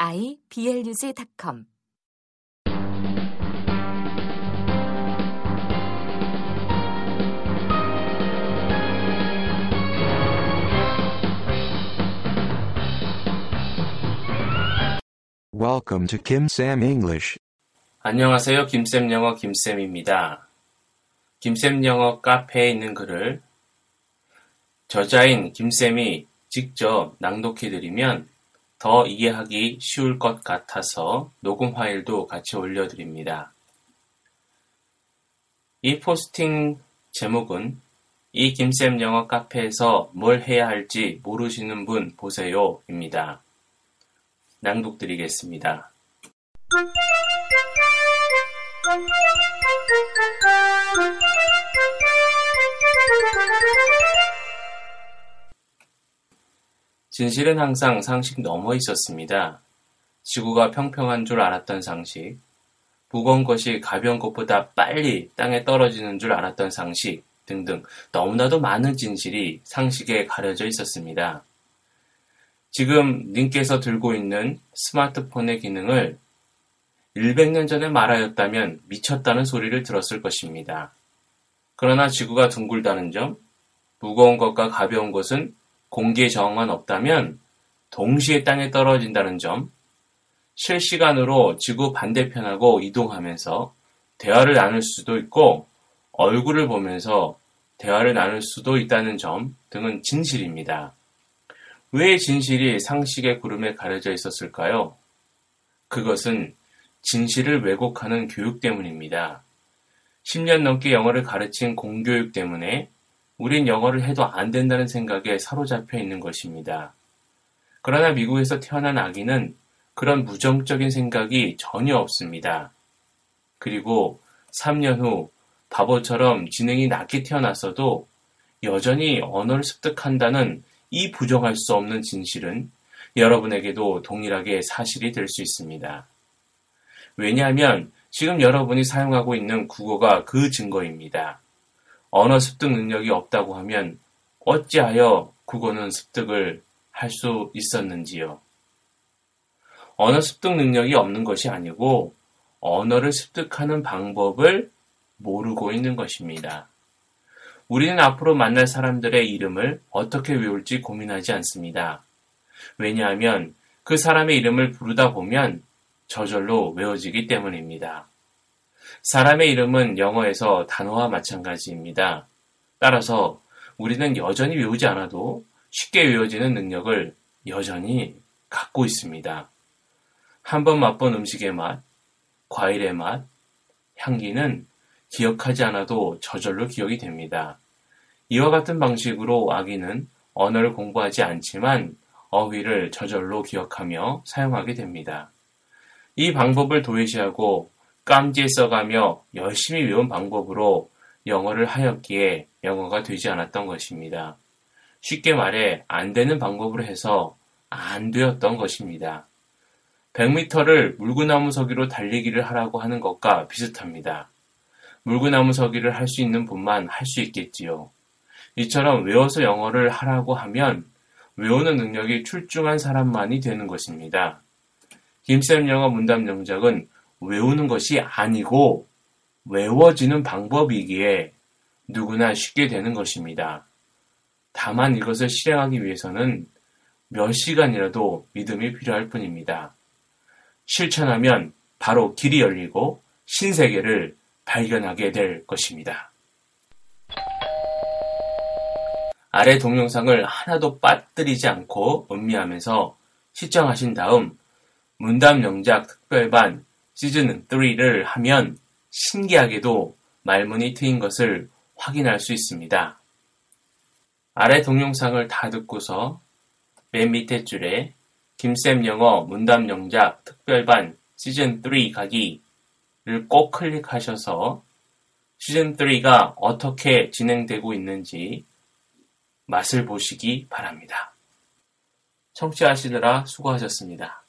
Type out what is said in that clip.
iblog.com Welcome to Kim Sam English. 안녕하세요. 김쌤 영어 김쌤입니다. 김쌤 영어 카페에 있는 글을 저자인 김쌤이 직접 낭독해 드리면 더 이해하기 쉬울 것 같아서 녹음 파일도 같이 올려드립니다. 이 포스팅 제목은 이 김쌤 영어 카페에서 뭘 해야 할지 모르시는 분 보세요 입니다. 낭독 드리겠습니다. 진실은 항상 상식 넘어 있었습니다. 지구가 평평한 줄 알았던 상식, 무거운 것이 가벼운 것보다 빨리 땅에 떨어지는 줄 알았던 상식 등등 너무나도 많은 진실이 상식에 가려져 있었습니다. 지금 님께서 들고 있는 스마트폰의 기능을 100년 전에 말하였다면 미쳤다는 소리를 들었을 것입니다. 그러나 지구가 둥글다는 점, 무거운 것과 가벼운 것은 공기에 저항만 없다면 동시에 땅에 떨어진다는 점, 실시간으로 지구 반대편하고 이동하면서 대화를 나눌 수도 있고 얼굴을 보면서 대화를 나눌 수도 있다는 점 등은 진실입니다. 왜 진실이 상식의 구름에 가려져 있었을까요? 그것은 진실을 왜곡하는 교육 때문입니다. 10년 넘게 영어를 가르친 공교육 때문에 우린 영어를 해도 안 된다는 생각에 사로잡혀 있는 것입니다. 그러나 미국에서 태어난 아기는 그런 무정적인 생각이 전혀 없습니다. 그리고 3년 후 바보처럼 지능이 낮게 태어났어도 여전히 언어를 습득한다는 이 부정할 수 없는 진실은 여러분에게도 동일하게 사실이 될 수 있습니다. 왜냐하면 지금 여러분이 사용하고 있는 국어가 그 증거입니다. 언어 습득 능력이 없다고 하면 어찌하여 국어는 습득을 할 수 있었는지요? 언어 습득 능력이 없는 것이 아니고 언어를 습득하는 방법을 모르고 있는 것입니다. 우리는 앞으로 만날 사람들의 이름을 어떻게 외울지 고민하지 않습니다. 왜냐하면 그 사람의 이름을 부르다 보면 저절로 외워지기 때문입니다. 사람의 이름은 영어에서 단어와 마찬가지입니다. 따라서 우리는 여전히 외우지 않아도 쉽게 외워지는 능력을 여전히 갖고 있습니다. 한번 맛본 음식의 맛, 과일의 맛, 향기는 기억하지 않아도 저절로 기억이 됩니다. 이와 같은 방식으로 아기는 언어를 공부하지 않지만 어휘를 저절로 기억하며 사용하게 됩니다. 이 방법을 도외시하고 깜지에 써가며 열심히 외운 방법으로 영어를 하였기에 영어가 되지 않았던 것입니다. 쉽게 말해 안 되는 방법으로 해서 안 되었던 것입니다. 100m를 물구나무 서기로 달리기를 하라고 하는 것과 비슷합니다. 물구나무 서기를 할 수 있는 분만 할 수 있겠지요. 이처럼 외워서 영어를 하라고 하면 외우는 능력이 출중한 사람만이 되는 것입니다. 김쌤 영어 문답 영작은 외우는 것이 아니고 외워지는 방법이기에 누구나 쉽게 되는 것입니다. 다만 이것을 실행하기 위해서는 몇 시간이라도 믿음이 필요할 뿐입니다. 실천하면 바로 길이 열리고 신세계를 발견하게 될 것입니다. 아래 동영상을 하나도 빠뜨리지 않고 음미하면서 시청하신 다음 문답 영작 특별반 시즌 3를 하면 신기하게도 말문이 트인 것을 확인할 수 있습니다. 아래 동영상을 다 듣고서 맨 밑에 줄에 김쌤 영어 문답 영작 특별반 시즌 3 가기를 꼭 클릭하셔서 시즌 3가 어떻게 진행되고 있는지 맛을 보시기 바랍니다. 청취하시느라 수고하셨습니다.